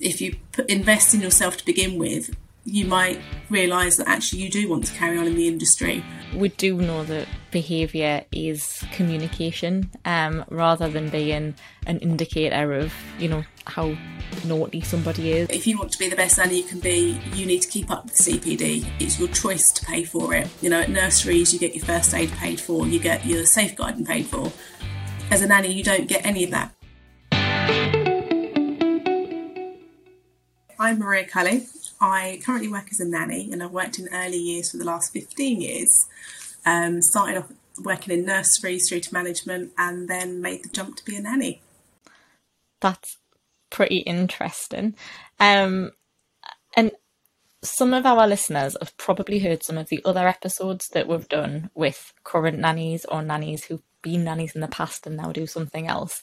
if you put, invest in yourself to begin with, you might realise that actually you do want to carry on in the industry. We do know that behaviour is communication um, rather than being an indicator of, you know, how naughty somebody is. If you want to be the best nanny you can be, you need to keep up with CPD. It's your choice to pay for it. You know, at nurseries, you get your first aid paid for, you get your safeguarding paid for. As a nanny, you don't get any of that. I'm Maria Cully. I currently work as a nanny and I've worked in early years for the last 15 years. Um, started off working in nurseries through to management and then made the jump to be a nanny. That's pretty interesting. Um, and some of our listeners have probably heard some of the other episodes that we've done with current nannies or nannies who've been nannies in the past and now do something else.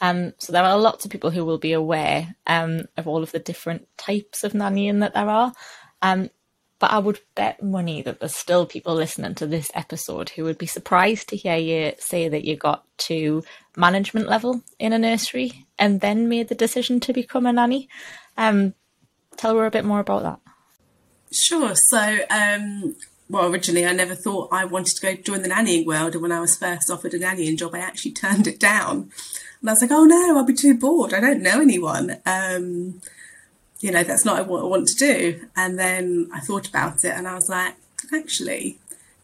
Um, so there are lots of people who will be aware um, of all of the different types of nannying that there are. Um, but I would bet money that there's still people listening to this episode who would be surprised to hear you say that you got to management level in a nursery and then made the decision to become a nanny. Um, tell her a bit more about that. Sure. So, um, well, originally I never thought I wanted to go join the nannying world, and when I was first offered a nannying job, I actually turned it down. And I was like, oh no, I'll be too bored. I don't know anyone. Um, you know, that's not what I want to do. And then I thought about it and I was like, actually,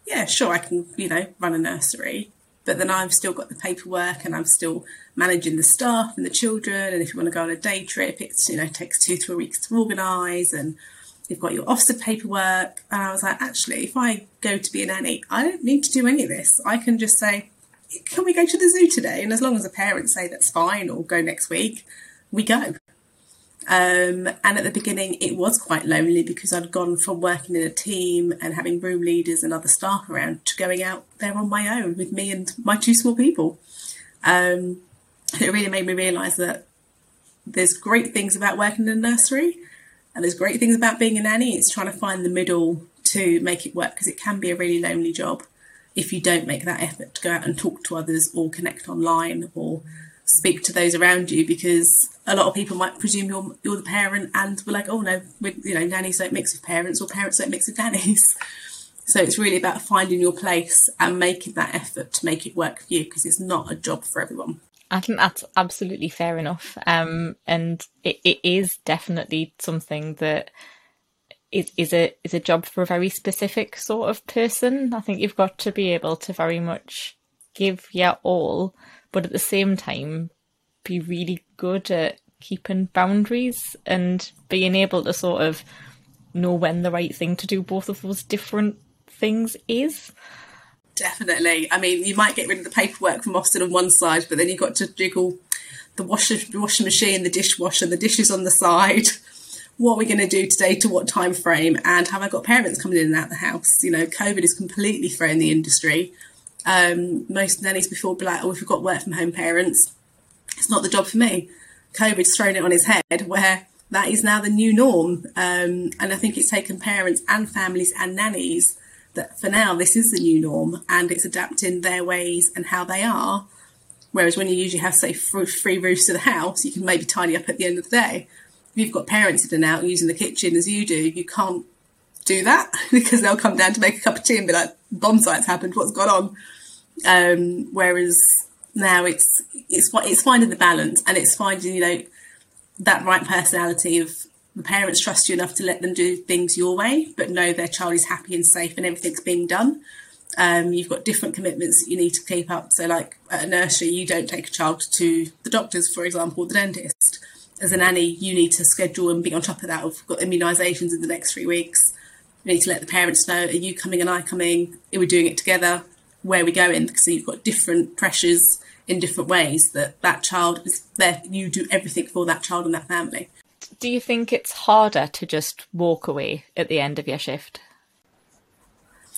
yeah, sure, I can, you know, run a nursery. But then I've still got the paperwork and I'm still managing the staff and the children. And if you want to go on a day trip, it's, you know, takes two, three weeks to organise and you've got your Ofsted paperwork. And I was like, actually, if I go to be a nanny, I don't need to do any of this. I can just say, can we go to the zoo today? And as long as the parents say that's fine or go next week, we go. Um, and at the beginning, it was quite lonely because I'd gone from working in a team and having room leaders and other staff around to going out there on my own with me and my two small people. Um, it really made me realise that there's great things about working in a nursery and there's great things about being a nanny. It's trying to find the middle to make it work because it can be a really lonely job if you don't make that effort to go out and talk to others or connect online or speak to those around you because a lot of people might presume you're you're the parent and we're like oh no you know nannies don't mix with parents or parents don't mix with nannies so it's really about finding your place and making that effort to make it work for you because it's not a job for everyone I think that's absolutely fair enough um, and it, it is definitely something that is, is a is a job for a very specific sort of person. I think you've got to be able to very much give your all, but at the same time be really good at keeping boundaries and being able to sort of know when the right thing to do both of those different things is. Definitely. I mean, you might get rid of the paperwork from Ofsted on one side, but then you've got to jiggle the washer, washing machine, the dishwasher, the dishes on the side what are we going to do today to what time frame and have I got parents coming in and out the house? You know, COVID has completely thrown the industry. Um, most nannies before be like, oh, if we've got work from home parents, it's not the job for me. COVID's thrown it on his head where that is now the new norm. Um, and I think it's taken parents and families and nannies that for now this is the new norm and it's adapting their ways and how they are. Whereas when you usually have, say, free roofs to the house, you can maybe tidy up at the end of the day if you've got parents in and out using the kitchen as you do, you can't do that because they'll come down to make a cup of tea and be like, bomb site's happened, what's gone on? Um, whereas now it's it's it's finding the balance and it's finding you know that right personality of the parents trust you enough to let them do things your way, but know their child is happy and safe and everything's being done. Um, you've got different commitments that you need to keep up. So, like at a nursery, you don't take a child to the doctors, for example, the dentist as a nanny, you need to schedule and be on top of that. We've got immunisations in the next three weeks. We need to let the parents know: Are you coming and I coming? Are we doing it together? Where are we going? Because you've got different pressures in different ways. That that child is there. You do everything for that child and that family. Do you think it's harder to just walk away at the end of your shift?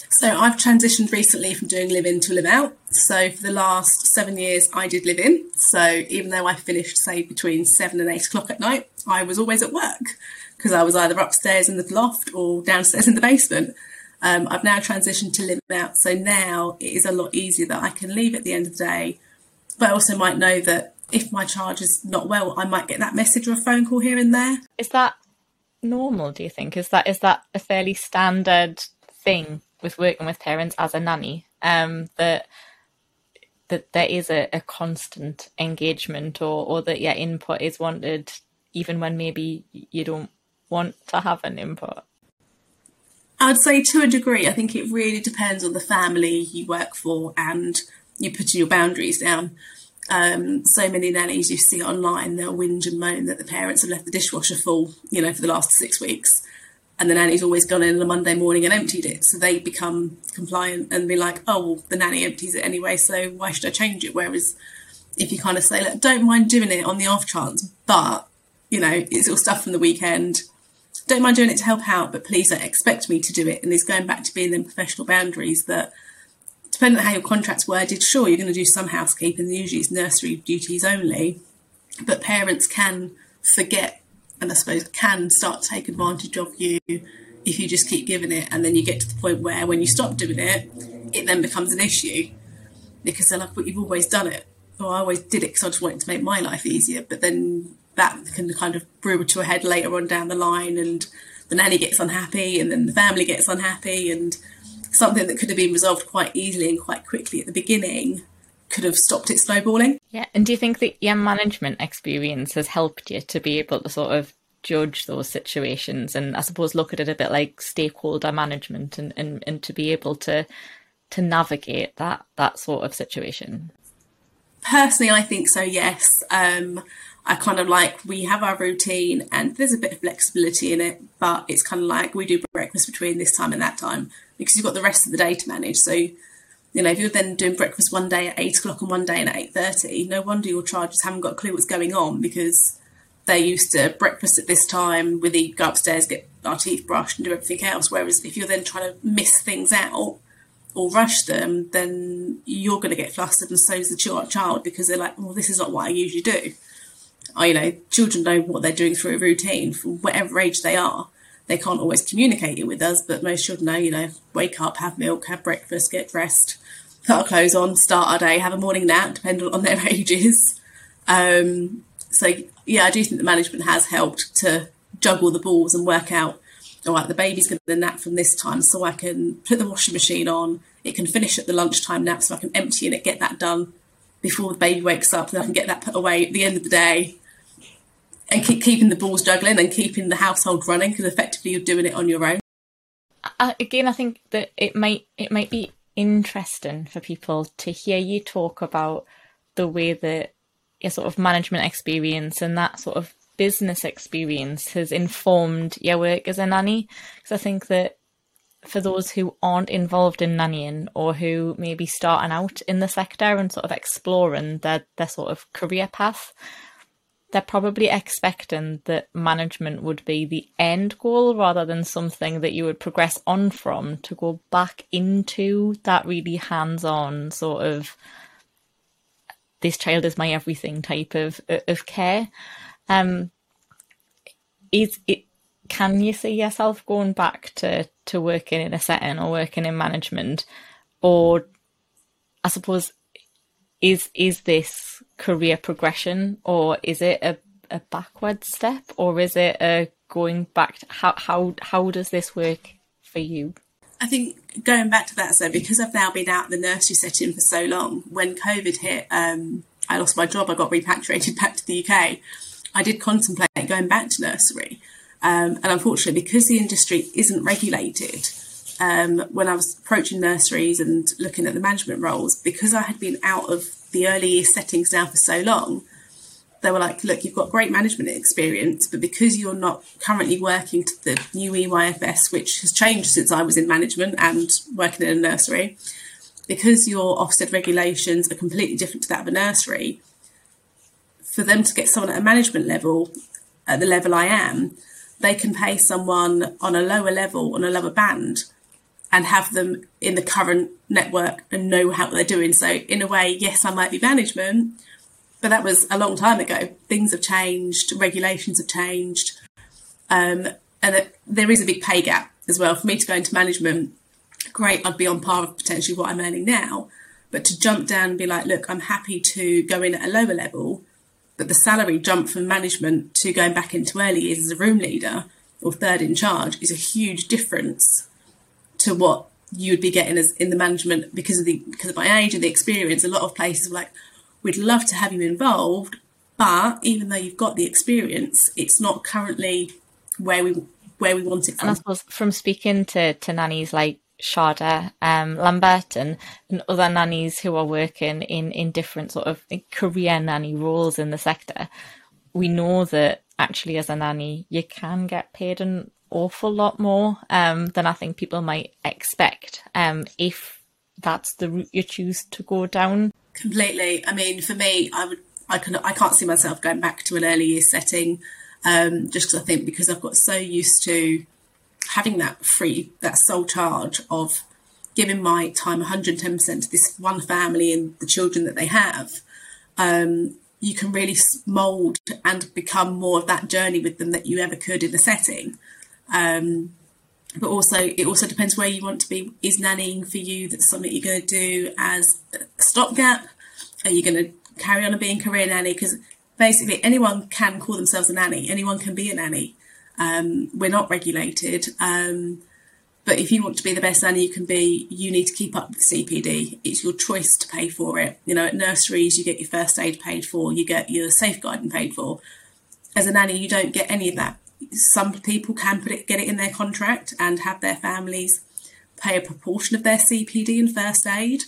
So I've transitioned recently from doing live in to live out. So for the last seven years, I did live in. So even though I finished, say, between seven and eight o'clock at night, I was always at work because I was either upstairs in the loft or downstairs in the basement. Um, I've now transitioned to live out. So now it is a lot easier that I can leave at the end of the day. But I also might know that if my charge is not well, I might get that message or a phone call here and there. Is that normal, do you think? Is that is that a fairly standard thing with working with parents as a nanny? Um, that that there is a, a constant engagement or, or that your input is wanted even when maybe you don't want to have an input? I'd say to a degree. I think it really depends on the family you work for and you putting your boundaries down. Um, so many nannies you see online, they'll whinge and moan that the parents have left the dishwasher full, you know, for the last six weeks. And the nanny's always gone in on a Monday morning and emptied it. So they become compliant and be like, oh, well, the nanny empties it anyway, so why should I change it? Whereas if you kind of say, look, don't mind doing it on the off chance, but, you know, it's all stuff from the weekend. Don't mind doing it to help out, but please don't expect me to do it. And it's going back to being the professional boundaries that depending on how your contract's worded, sure, you're going to do some housekeeping, usually it's nursery duties only, but parents can forget and I suppose can start to take advantage of you if you just keep giving it. And then you get to the point where when you stop doing it, it then becomes an issue because they're like, but you've always done it. Or I always did it because I just wanted to make my life easier. But then that can kind of brew to a head later on down the line and the nanny gets unhappy and then the family gets unhappy and something that could have been resolved quite easily and quite quickly at the beginning could have stopped it snowballing. Yeah, and do you think that your management experience has helped you to be able to sort of judge those situations and I suppose look at it a bit like stakeholder management and, and, and to be able to to navigate that that sort of situation? Personally, I think so. Yes, um, I kind of like we have our routine and there's a bit of flexibility in it, but it's kind of like we do breakfast between this time and that time because you've got the rest of the day to manage. So, you know, if you're then doing breakfast one day at eight o'clock and one day at eight thirty, no wonder your charges haven't got a clue what's going on because they're used to breakfast at this time. We eat, go upstairs, get our teeth brushed, and do everything else. Whereas if you're then trying to miss things out or rush them, then you're going to get flustered, and so is the child because they're like, "Well, this is not what I usually do." Or, you know, children know what they're doing through a routine from whatever age they are they can't always communicate it with us, but most should know, you know, wake up, have milk, have breakfast, get dressed, put our clothes on, start our day, have a morning nap, depending on their ages. Um, so, yeah, I do think the management has helped to juggle the balls and work out, all right, the baby's going to nap from this time, so I can put the washing machine on, it can finish at the lunchtime nap, so I can empty it, get that done before the baby wakes up, and I can get that put away at the end of the day and keep keeping the balls juggling and keeping the household running because effectively you're doing it on your own. Uh, again, I think that it might it might be interesting for people to hear you talk about the way that your sort of management experience and that sort of business experience has informed your work as a nanny. Because I think that for those who aren't involved in nannying or who may be starting out in the sector and sort of exploring their, their sort of career path, they're probably expecting that management would be the end goal rather than something that you would progress on from to go back into that really hands on sort of this child is my everything type of of care. Um, is it can you see yourself going back to to working in a setting or working in management or I suppose is is this career progression or is it a, a backward step or is it a going back to, how how how does this work for you? I think going back to that so because I've now been out the nursery setting for so long when COVID hit um, I lost my job I got repatriated back to the UK I did contemplate going back to nursery. Um, and unfortunately because the industry isn't regulated um, when I was approaching nurseries and looking at the management roles, because I had been out of the early year settings now for so long, they were like, look, you've got great management experience, but because you're not currently working to the new EYFS, which has changed since I was in management and working in a nursery, because your Ofsted regulations are completely different to that of a nursery, for them to get someone at a management level, at the level I am, they can pay someone on a lower level, on a lower band, and have them in the current network and know how they're doing. So, in a way, yes, I might be management, but that was a long time ago. Things have changed, regulations have changed, um, and there is a big pay gap as well. For me to go into management, great, I'd be on par with potentially what I'm earning now. But to jump down and be like, look, I'm happy to go in at a lower level but the salary jump from management to going back into early years as a room leader or third in charge is a huge difference to what you would be getting as in the management because of the because of my age and the experience. A lot of places were like, we'd love to have you involved, but even though you've got the experience, it's not currently where we where we want it from. And I suppose from speaking to, to nannies like Shada um, Lambert and, and other nannies who are working in, in different sort of career nanny roles in the sector, we know that actually as a nanny you can get paid an awful lot more um, than I think people might expect um, if that's the route you choose to go down. Completely. I mean, for me, I would I can I can't see myself going back to an early setting, um, just because I think because I've got so used to having that free that sole charge of giving my time 110% to this one family and the children that they have. Um, you can really mold and become more of that journey with them that you ever could in the setting. Um, but also, it also depends where you want to be. Is nannying for you that's something you're going to do as a stopgap? Are you going to carry on being career nanny because basically anyone can call themselves a nanny. Anyone can be a nanny. Um, we're not regulated. Um, but if you want to be the best nanny you can be, you need to keep up with CPD. It's your choice to pay for it. You know, at nurseries, you get your first aid paid for, you get your safeguarding paid for. As a nanny, you don't get any of that. Some people can put it, get it in their contract and have their families pay a proportion of their CPD and first aid.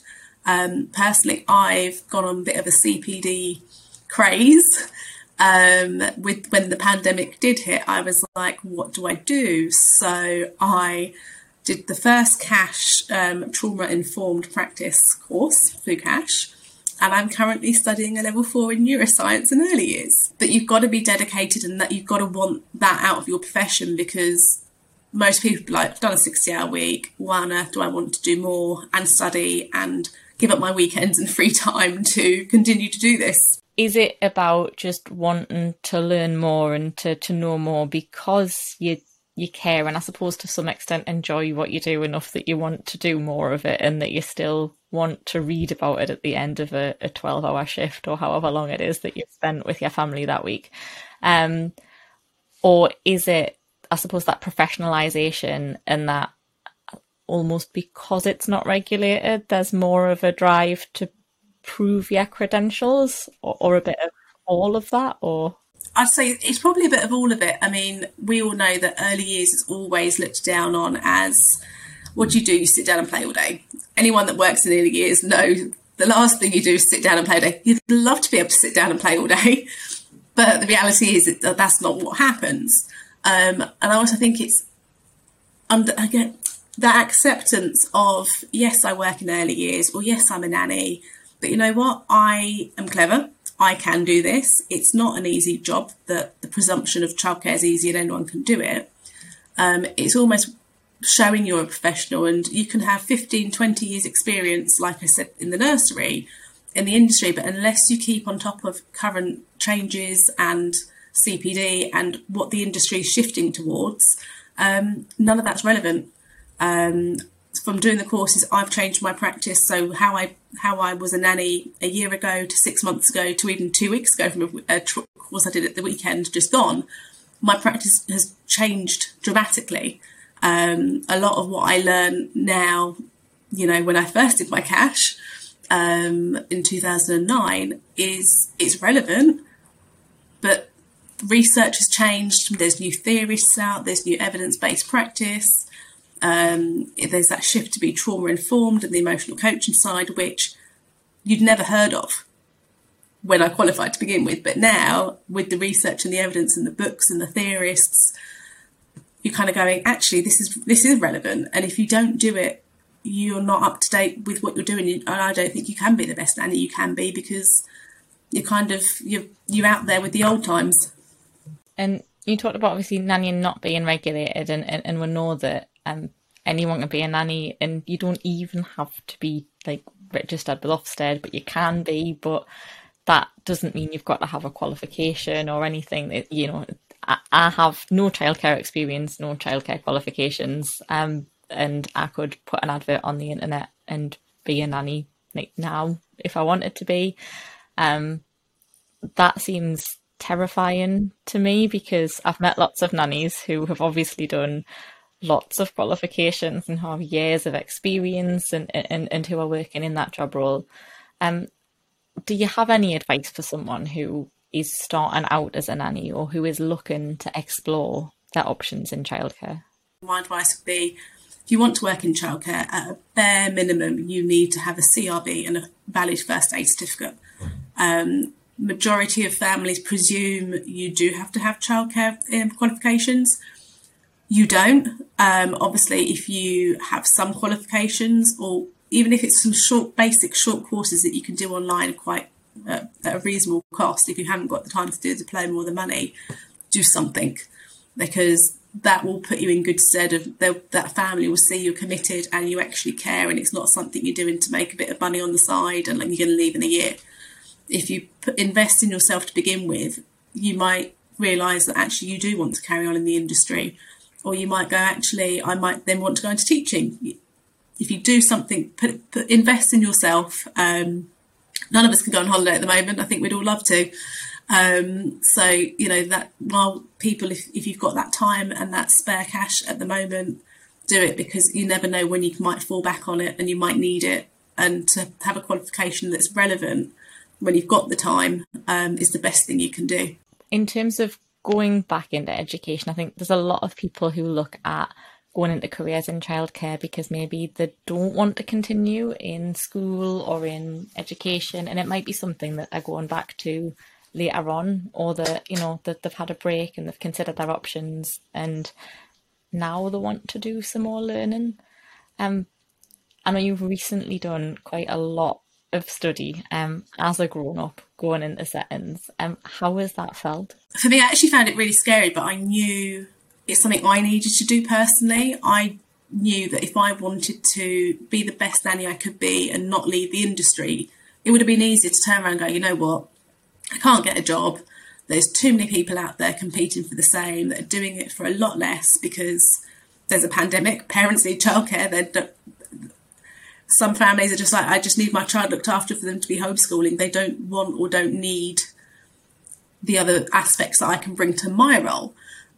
Um, personally, I've gone on a bit of a CPD craze. Um, with when the pandemic did hit, I was like, what do I do? So I did the first CACHE um, trauma informed practice course through CACHE and I'm currently studying a level four in neuroscience and early years. But you've got to be dedicated and that you've got to want that out of your profession because most people like I've done a 60 hour week. Why on earth uh, do I want to do more and study and give up my weekends and free time to continue to do this. Is it about just wanting to learn more and to, to know more because you you care and I suppose to some extent enjoy what you do enough that you want to do more of it and that you still want to read about it at the end of a, a 12 hour shift or however long it is that you've spent with your family that week. Um, or is it, I suppose, that professionalization and that almost because it's not regulated, there's more of a drive to prove your credentials or, or a bit of all of that or I'd say it's probably a bit of all of it. I mean, we all know that early years is always looked down on as what do you do? You sit down and play all day. Anyone that works in early years knows the last thing you do is sit down and play all day. You'd love to be able to sit down and play all day, but the reality is that that's not what happens. Um, and I also think it's under, get that acceptance of yes, I work in early years, or yes, I'm a nanny, but you know what? I am clever. I can do this. It's not an easy job. That the presumption of childcare is easy and anyone can do it. Um, it's almost showing you're a professional and you can have 15, 20 years experience, like I said, in the nursery, in the industry, but unless you keep on top of current changes and CPD and what the industry is shifting towards, um, none of that's relevant. Um, from doing the courses, I've changed my practice. So how I how I was a nanny a year ago to six months ago to even two weeks ago from a, a course I did at the weekend just gone, my practice has changed dramatically. Um, a lot of what I learn now, you know, when I first did my CACHE um, in 2009, is it's relevant, but research has changed. There's new theories out. There's new evidence-based practice. Um, there's that shift to be trauma informed and the emotional coaching side, which you'd never heard of when I qualified to begin with. But now, with the research and the evidence and the books and the theorists, you're kind of going, actually, this is this is relevant. And if you don't do it, you're not up to date with what you're doing. And I don't think you can be the best nanny you can be because you're kind of you're you're out there with the old times. And you talked about obviously nannying not being regulated, and and, and we know that um, anyone can be a nanny, and you don't even have to be like registered with Ofsted, but you can be. But that doesn't mean you've got to have a qualification or anything. You know, I, I have no childcare experience, no childcare qualifications, um, and I could put an advert on the internet and be a nanny like now if I wanted to be. Um, that seems terrifying to me because I've met lots of nannies who have obviously done lots of qualifications and have years of experience and, and, and who are working in that job role. Um, do you have any advice for someone who is starting out as a nanny or who is looking to explore their options in childcare? My advice would be if you want to work in childcare, at a bare minimum, you need to have a CRB and a valid first aid certificate. Um, majority of families presume you do have to have childcare um, qualifications. You don't. Um, obviously, if you have some qualifications, or even if it's some short, basic short courses that you can do online quite uh, at a reasonable cost, if you haven't got the time to do a diploma or the money, do something. Because that will put you in good stead of that family will see you're committed and you actually care and it's not something you're doing to make a bit of money on the side and like you're going to leave in a year. If you put, invest in yourself to begin with you might realize that actually you do want to carry on in the industry or you might go actually i might then want to go into teaching if you do something put, put invest in yourself um, none of us can go on holiday at the moment i think we'd all love to um, so you know that while people, if, if you've got that time and that spare cash at the moment, do it because you never know when you might fall back on it and you might need it. And to have a qualification that's relevant when you've got the time um, is the best thing you can do. In terms of going back into education, I think there's a lot of people who look at going into careers in childcare because maybe they don't want to continue in school or in education, and it might be something that they're going back to later on, or that you know that they've had a break and they've considered their options, and now they want to do some more learning. Um, I know you've recently done quite a lot of study um, as a grown up going into settings. Um, how has that felt? For me, I actually found it really scary, but I knew it's something I needed to do personally. I knew that if I wanted to be the best nanny I could be and not leave the industry, it would have been easier to turn around and go, you know what, I can't get a job. There's too many people out there competing for the same that are doing it for a lot less because there's a pandemic. Parents need childcare. They're, some families are just like, I just need my child looked after for them to be homeschooling. They don't want or don't need the other aspects that I can bring to my role.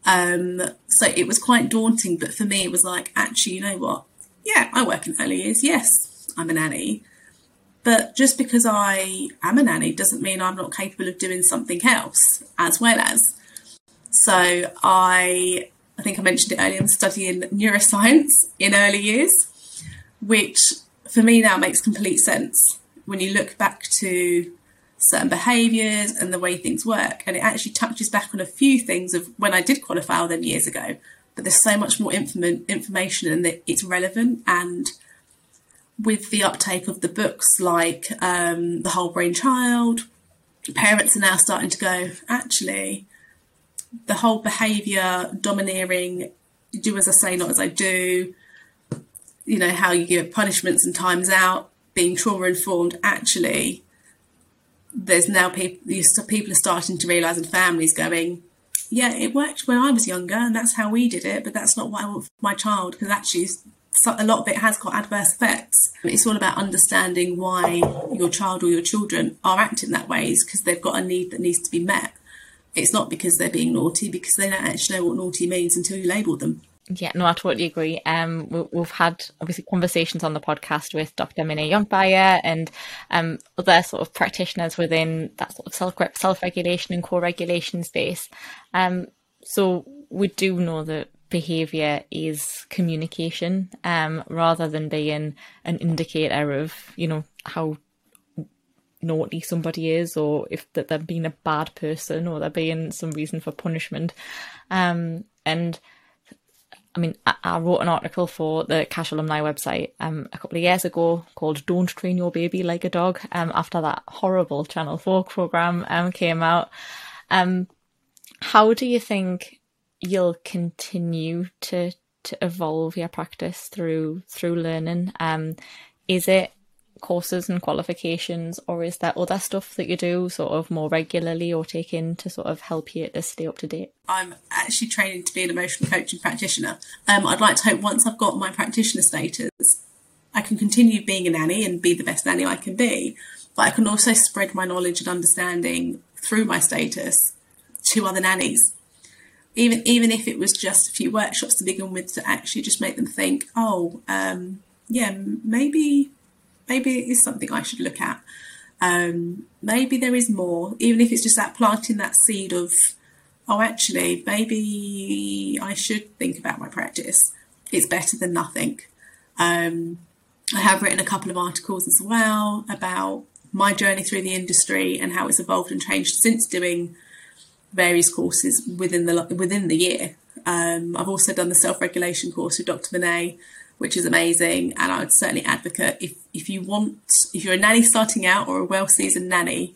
Um, so it was quite daunting, but for me, it was like, actually, you know what? Yeah, I work in early years. Yes, I'm a nanny. But just because I am a nanny doesn't mean I'm not capable of doing something else as well as. So I I think I mentioned it earlier, I'm studying neuroscience in early years, which for me now makes complete sense when you look back to certain behaviours and the way things work. And it actually touches back on a few things of when I did qualify them years ago. But there's so much more inform- information and that it's relevant and with the uptake of the books like um, The Whole Brain Child, parents are now starting to go, actually, the whole behaviour, domineering, do as I say, not as I do, you know, how you give punishments and times out, being trauma informed, actually, there's now people, people are starting to realise and families going, yeah, it worked when I was younger and that's how we did it, but that's not what I want for my child because actually a lot of it has got adverse effects. It's all about understanding why your child or your children are acting that way is because they've got a need that needs to be met. It's not because they're being naughty, because they don't actually know what naughty means until you label them. Yeah, no, I totally agree. Um, we, have had obviously conversations on the podcast with Dr. Mine Conkbayir and um, other sort of practitioners within that sort of self self regulation and co regulation space. Um, so we do know that behavior is communication um, rather than being an indicator of you know how naughty somebody is or if that they're being a bad person or they're being some reason for punishment um, and I mean, I, wrote an article for the CACHE Alumni website um, a couple of years ago called "Don't Train Your Baby Like a Dog." Um, after that horrible Channel Four program um, came out, um, how do you think you'll continue to to evolve your practice through through learning um is it courses and qualifications or is there other stuff that you do sort of more regularly or take in to sort of help you to stay up to date? I'm actually training to be an emotional coaching practitioner. Um, i'd like to hope once i've got my practitioner status i can continue being a nanny and be the best nanny i can be. But i can also spread my knowledge and understanding through my status to other nannies. Even even if it was just a few workshops to begin with to actually just make them think, oh, um, yeah, maybe maybe it is something I should look at. Um, maybe there is more, even if it's just that planting that seed of, oh, actually, maybe I should think about my practice. It's better than nothing. Um, I have written a couple of articles as well about my journey through the industry and how it's evolved and changed since doing various courses within the within the year. Um, I've also done the self regulation course with Dr. Mine, which is amazing, and I would certainly advocate if if you want if you're a nanny starting out or a well seasoned nanny,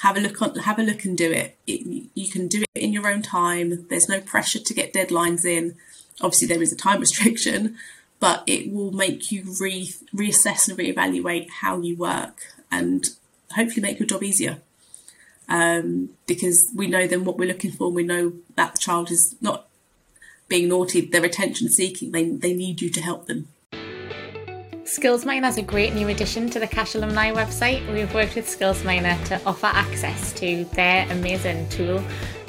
have a look on have a look and do it. it. You can do it in your own time. There's no pressure to get deadlines in. Obviously, there is a time restriction, but it will make you re reassess and reevaluate how you work and hopefully make your job easier. Um, because we know then what we're looking for. and We know that the child is not being naughty, they're attention seeking. They, they need you to help them. SkillsMiner is a great new addition to the CACHE Alumni website. We've worked with SkillsMiner to offer access to their amazing tool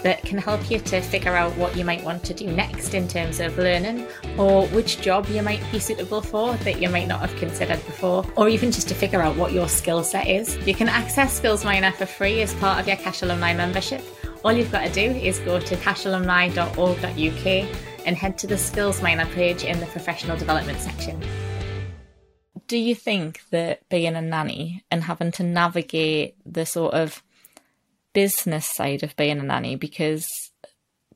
that can help you to figure out what you might want to do next in terms of learning or which job you might be suitable for that you might not have considered before, or even just to figure out what your skill set is. You can access SkillsMiner for free as part of your CACHE Alumni membership. All you've got to do is go to cachealumni.org.uk and head to the SkillsMiner page in the professional development section. Do you think that being a nanny and having to navigate the sort of business side of being a nanny because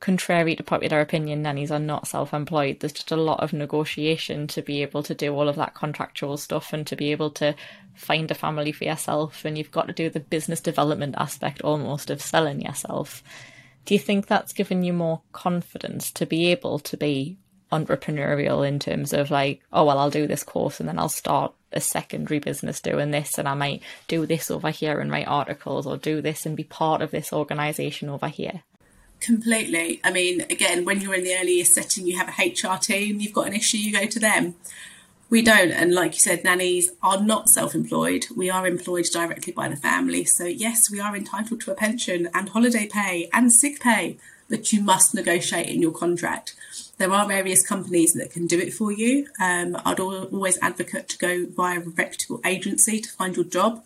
contrary to popular opinion, nannies are not self employed. There's just a lot of negotiation to be able to do all of that contractual stuff and to be able to find a family for yourself. And you've got to do the business development aspect almost of selling yourself. Do you think that's given you more confidence to be able to be entrepreneurial in terms of like, oh, well, I'll do this course and then I'll start a secondary business doing this and I might do this over here and write articles or do this and be part of this organization over here. Completely. I mean, again, when you're in the earliest setting, you have a HR team, you've got an issue, you go to them. We don't. And like you said, nannies are not self employed. We are employed directly by the family. So, yes, we are entitled to a pension and holiday pay and sick pay that you must negotiate in your contract. There are various companies that can do it for you. Um, I'd always advocate to go via a reputable agency to find your job,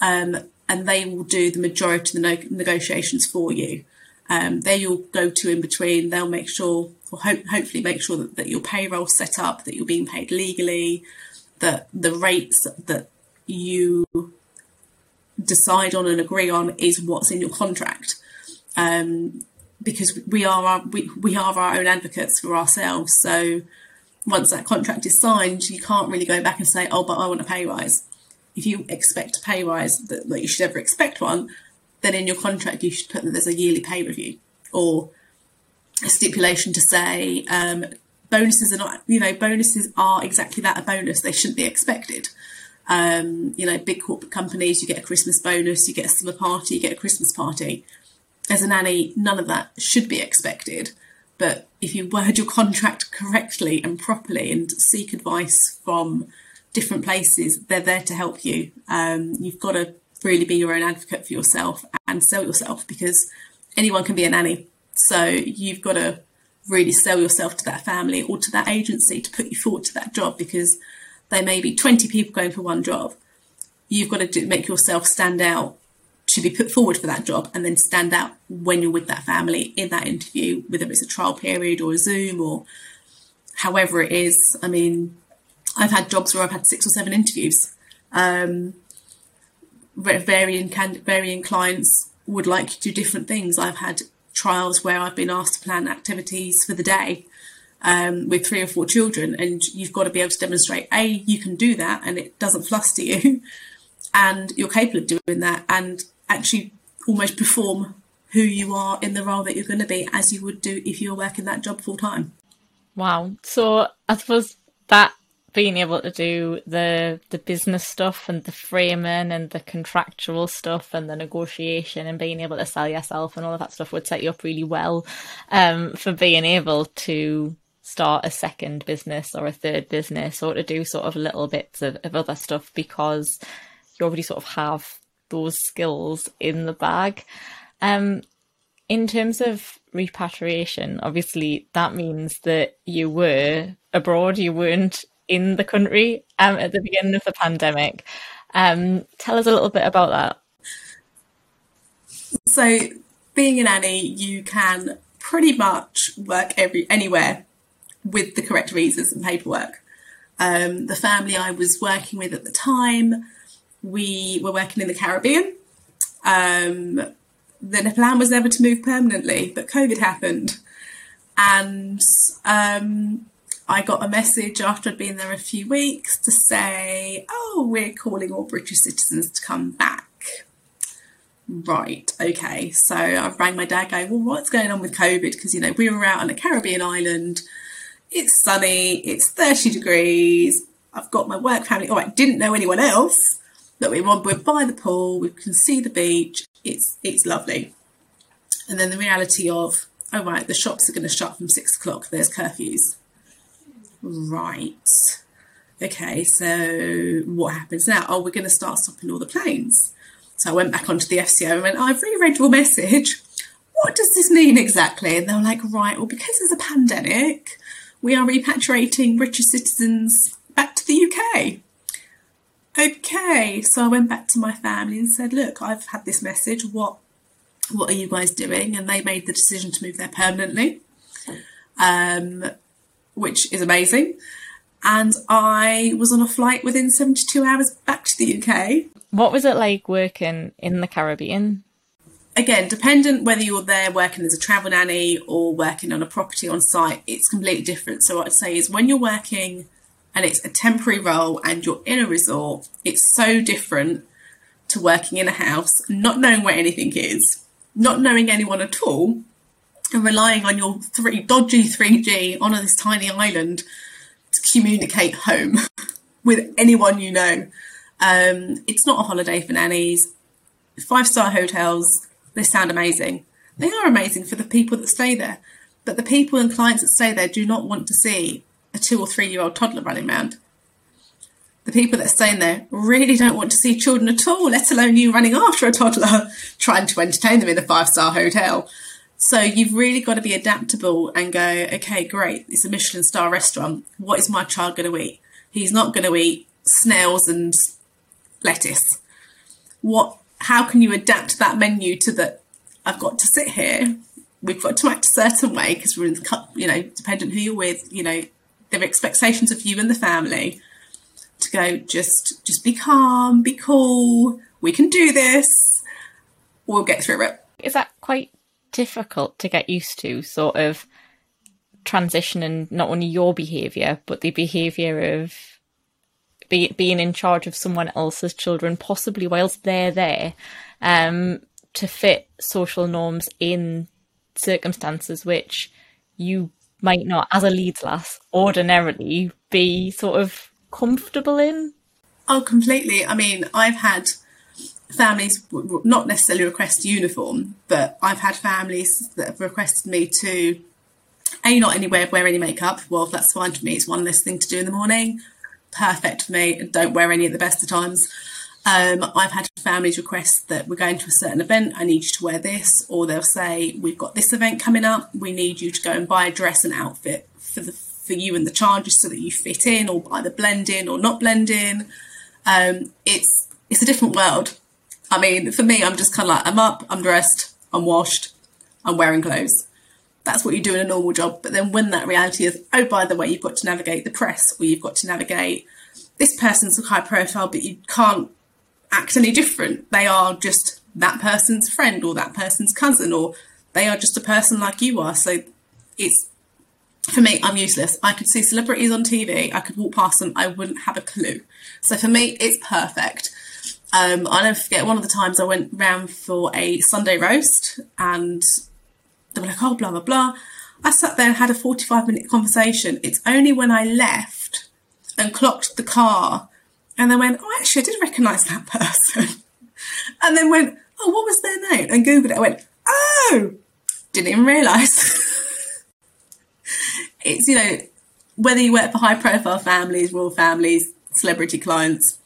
um, and they will do the majority of the no- negotiations for you. Um, they you'll go to in between. They'll make sure, or ho- hopefully make sure that, that your payroll's set up, that you're being paid legally, that the rates that you decide on and agree on is what's in your contract. Um, because we are our, we, we are our own advocates for ourselves. So once that contract is signed, you can't really go back and say, "Oh, but I want a pay rise." If you expect a pay rise that, that you should ever expect one, then in your contract you should put that there's a yearly pay review or a stipulation to say um, bonuses are not, you know, bonuses are exactly that a bonus. They shouldn't be expected. Um, you know, big corporate companies, you get a Christmas bonus, you get a summer party, you get a Christmas party as a nanny, none of that should be expected. But if you word your contract correctly and properly and seek advice from different places, they're there to help you. Um, you've got to really be your own advocate for yourself and sell yourself because anyone can be a nanny. So you've got to really sell yourself to that family or to that agency to put you forward to that job because there may be 20 people going for one job. You've got to do, make yourself stand out to be put forward for that job and then stand out when you're with that family in that interview, whether it's a trial period or a Zoom or however it is. I mean, I've had jobs where I've had six or seven interviews. Um, varying varying clients would like to do different things. I've had trials where I've been asked to plan activities for the day um, with three or four children, and you've got to be able to demonstrate a you can do that and it doesn't fluster you, and you're capable of doing that, and actually almost perform who you are in the role that you're going to be as you would do if you were working that job full time. Wow. So I suppose that being able to do the the business stuff and the framing and the contractual stuff and the negotiation and being able to sell yourself and all of that stuff would set you up really well um, for being able to start a second business or a third business or to do sort of little bits of, of other stuff because you already sort of have those skills in the bag. Um, in terms of repatriation, obviously that means that you were abroad, you weren't in the country um, at the beginning of the pandemic. Um, tell us a little bit about that. So, being a nanny, you can pretty much work every anywhere with the correct visas and paperwork. Um, the family I was working with at the time, we were working in the Caribbean. Um, the plan was never to move permanently, but COVID happened. And um, I got a message after I'd been there a few weeks to say, oh, we're calling all British citizens to come back. Right, okay. So I rang my dad going, well, what's going on with COVID? Because, you know, we were out on a Caribbean island. It's sunny, it's 30 degrees. I've got my work family. Oh, I didn't know anyone else. That we're we're by the pool, we can see the beach, it's it's lovely. And then the reality of, oh right, the shops are going to shut from six o'clock. There's curfews. Right. Okay, so what happens now? Oh, we're going to start stopping all the planes. So I went back onto the FCO and went, I've reread your message. What does this mean exactly? And they were like, right, well, because there's a pandemic, we are repatriating British citizens back to the UK. Okay, so I went back to my family and said, "Look, I've had this message. What, what are you guys doing?" And they made the decision to move there permanently, um, which is amazing. And I was on a flight within seventy-two hours back to the UK. What was it like working in the Caribbean? Again, dependent whether you're there working as a travel nanny or working on a property on site, it's completely different. So what I'd say is when you're working and it's a temporary role and you're in a resort, it's so different to working in a house, not knowing where anything is, not knowing anyone at all, and relying on your three dodgy 3G on this tiny island to communicate home with anyone you know. Um, it's not a holiday for nannies. Five star hotels, they sound amazing. They are amazing for the people that stay there, but the people and clients that stay there do not want to see a two or three year old toddler running around. The people that are staying there really don't want to see children at all, let alone you running after a toddler trying to entertain them in a five star hotel. So you've really got to be adaptable and go, okay, great, it's a Michelin star restaurant. What is my child going to eat? He's not going to eat snails and lettuce. What? How can you adapt that menu to that? I've got to sit here. We've got to act a certain way because we're in the, you know, dependent who you're with. You know, there are expectations of you and the family to go just just be calm, be cool, we can do this, we'll get through it. Is that quite difficult to get used to, sort of transitioning not only your behaviour, but the behaviour of be, being in charge of someone else's children, possibly whilst they're there, um, to fit social norms in circumstances which you might not, as a Leeds lass, ordinarily be sort of comfortable in? Oh, completely. I mean, I've had families not necessarily request uniform, but I've had families that have requested me to a not anywhere wear any makeup. Well, that's fine for me. It's one less thing to do in the morning. Perfect for me. Don't wear any at the best of times. Um, I've had families request that we're going to a certain event, I need you to wear this, or they'll say, We've got this event coming up, we need you to go and buy a dress and outfit for the for you and the charges so that you fit in, or either blend in or not blend in. Um, it's it's a different world. I mean, for me, I'm just kind of like I'm up, I'm dressed, I'm washed, I'm wearing clothes. That's what you do in a normal job. But then when that reality is, oh, by the way, you've got to navigate the press, or you've got to navigate this person's high profile, but you can't act any different. They are just that person's friend or that person's cousin, or they are just a person like you are. So it's for me, I'm useless. I could see celebrities on TV, I could walk past them, I wouldn't have a clue. So for me, it's perfect. Um, I'll never forget one of the times I went round for a Sunday roast and they were like, oh, blah, blah, blah. I sat there and had a 45 minute conversation. It's only when I left and clocked the car and then went, oh, actually, I did recognise that person. and then went, oh, what was their name? And Googled it. I went, oh, didn't even realise. it's, you know, whether you work for high profile families, royal families, celebrity clients,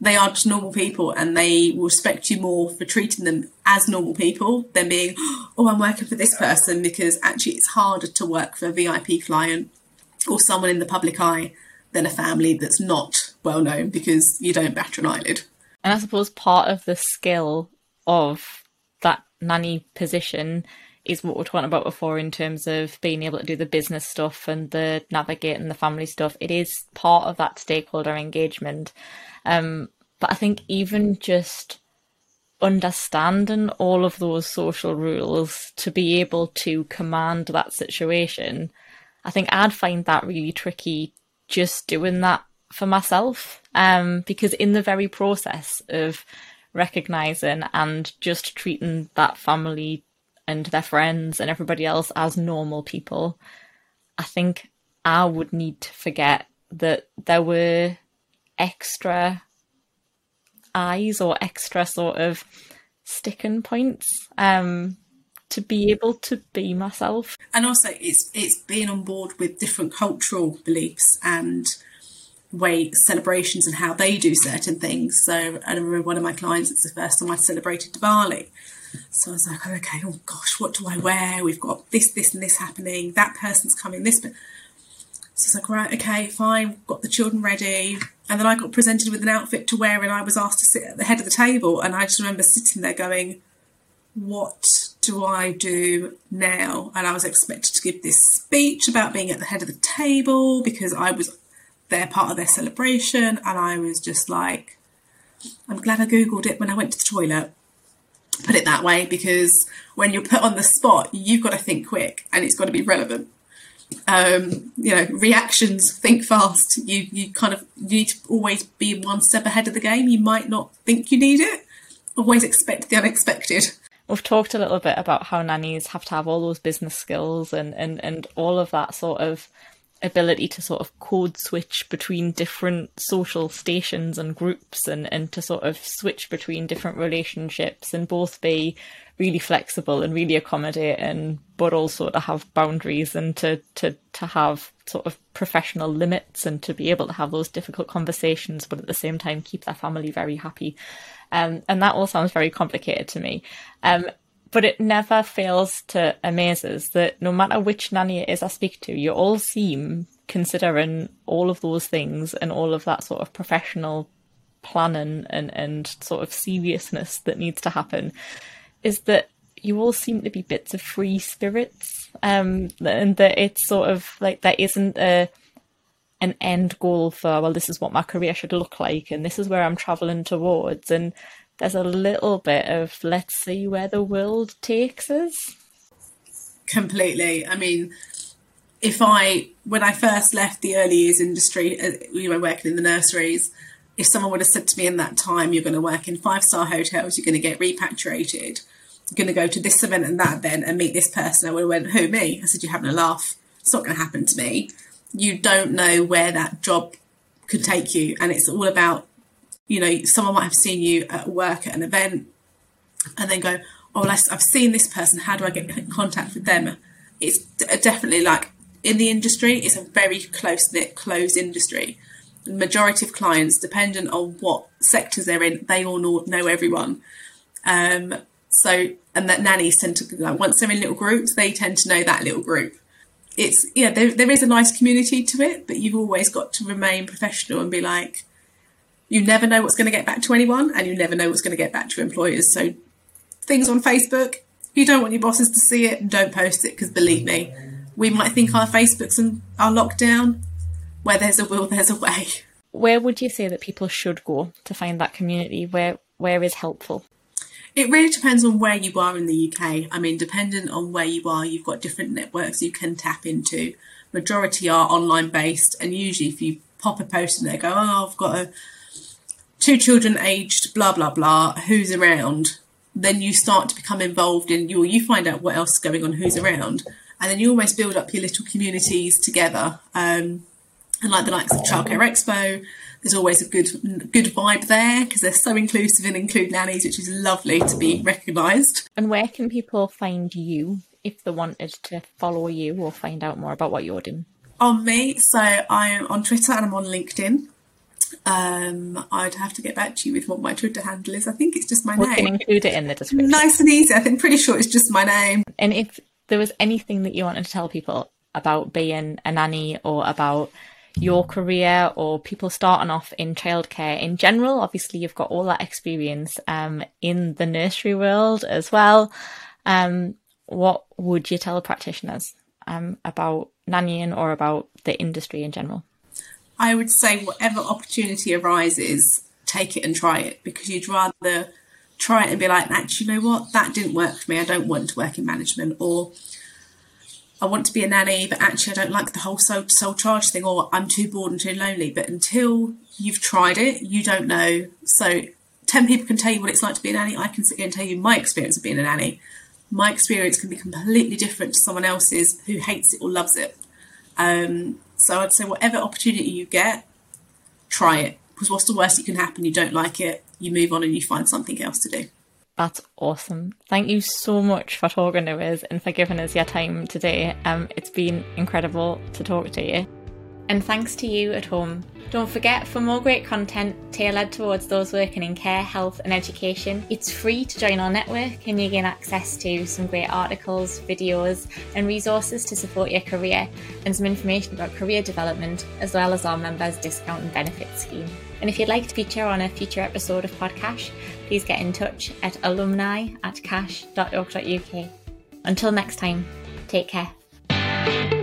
they are just normal people and they will respect you more for treating them as normal people than being, oh, I'm working for this person because actually it's harder to work for a VIP client or someone in the public eye than a family that's not well known because you don't batter an eyelid. And I suppose part of the skill of that nanny position is what we're talking about before in terms of being able to do the business stuff and the navigating the family stuff. It is part of that stakeholder engagement. Um, but I think even just understanding all of those social rules to be able to command that situation, I think I'd find that really tricky just doing that for myself. Um, because in the very process of recognizing and just treating that family and their friends and everybody else as normal people, I think I would need to forget that there were extra eyes or extra sort of sticking points um, to be able to be myself. And also, it's it's being on board with different cultural beliefs and way celebrations and how they do certain things. So I remember one of my clients, it's the first time I celebrated Diwali. So I was like, oh, okay, oh gosh, what do I wear? We've got this, this, and this happening. That person's coming. This, but so I was like, right, okay, fine. Got the children ready, and then I got presented with an outfit to wear, and I was asked to sit at the head of the table. And I just remember sitting there going, what do I do now? And I was expected to give this speech about being at the head of the table because I was their part of their celebration, and I was just like, I'm glad I googled it when I went to the toilet put it that way because when you're put on the spot, you've got to think quick and it's got to be relevant. Um, you know, reactions, think fast. You you kind of need to always be one step ahead of the game. You might not think you need it. Always expect the unexpected. We've talked a little bit about how nannies have to have all those business skills and, and, and all of that sort of ability to sort of code switch between different social stations and groups and, and to sort of switch between different relationships and both be really flexible and really accommodating, but also to have boundaries and to, to, to have sort of professional limits and to be able to have those difficult conversations, but at the same time keep their family very happy. Um, and that all sounds very complicated to me. Um, but it never fails to amaze us that no matter which nanny it is I speak to, you all seem considering all of those things and all of that sort of professional planning and, and sort of seriousness that needs to happen is that you all seem to be bits of free spirits um, and that it's sort of like there isn't a an end goal for well this is what my career should look like and this is where i'm traveling towards and there's a little bit of let's see where the world takes us. Completely. I mean, if I, when I first left the early years industry, you know, working in the nurseries, if someone would have said to me in that time, you're going to work in five star hotels, you're going to get repatriated, you're going to go to this event and that event and meet this person, I would have went, who, me? I said, you're having a laugh. It's not going to happen to me. You don't know where that job could take you. And it's all about you know, someone might have seen you at work at an event and then go, oh, well, I've seen this person. How do I get in contact with them? It's definitely like in the industry, it's a very close knit, closed industry. Majority of clients, dependent on what sectors they're in, they all know, know everyone. Um, so, and that nannies tend to, like, once they're in little groups, they tend to know that little group. It's, yeah, there, there is a nice community to it, but you've always got to remain professional and be like, you never know what's going to get back to anyone and you never know what's going to get back to employers. So things on Facebook, you don't want your bosses to see it, don't post it because believe me, we might think our Facebooks are locked down. Where there's a will, there's a way. Where would you say that people should go to find that community? Where where is helpful? It really depends on where you are in the UK. I mean, dependent on where you are, you've got different networks you can tap into. Majority are online based, and usually if you pop a post in there, go, oh, I've got a two children aged blah blah blah who's around then you start to become involved in you you find out what else is going on who's around and then you almost build up your little communities together um, and like the likes of childcare expo there's always a good good vibe there because they're so inclusive and include nannies which is lovely to be recognised and where can people find you if they wanted to follow you or find out more about what you're doing on me so i'm on twitter and i'm on linkedin Um, I'd have to get back to you with what my Twitter handle is. I think it's just my We name. can include it in the description. Nice and easy. I think pretty sure it's just my name. And if there was anything that you wanted to tell people about being a nanny or about your career or people starting off in childcare in general, obviously you've got all that experience um, in the nursery world as well. Um, what would you tell practitioners um, about nannying or about the industry in general? I would say whatever opportunity arises, take it and try it because you'd rather try it and be like, actually, you know what, that didn't work for me. I don't want to work in management, or I want to be a nanny, but actually, I don't like the whole sole, sole charge thing, or I'm too bored and too lonely. But until you've tried it, you don't know. So, 10 people can tell you what it's like to be a nanny. I can sit here and tell you my experience of being a nanny. My experience can be completely different to someone else's who hates it or loves it. Um, so I'd say whatever opportunity you get, try it. Because what's the worst that can happen? You don't like it, you move on and you find something else to do. That's awesome. Thank you so much for talking to us and for giving us your time today. Um, it's been incredible to talk to you. And thanks to you at home. Don't forget, for more great content tailored towards those working in care, health, and education, it's free to join our network and you gain access to some great articles, videos, and resources to support your career, and some information about career development, as well as our members' discount and benefits scheme. And if you'd like to feature on a future episode of Podcash, please get in touch at alumni at cache.org.uk. Until next time, take care.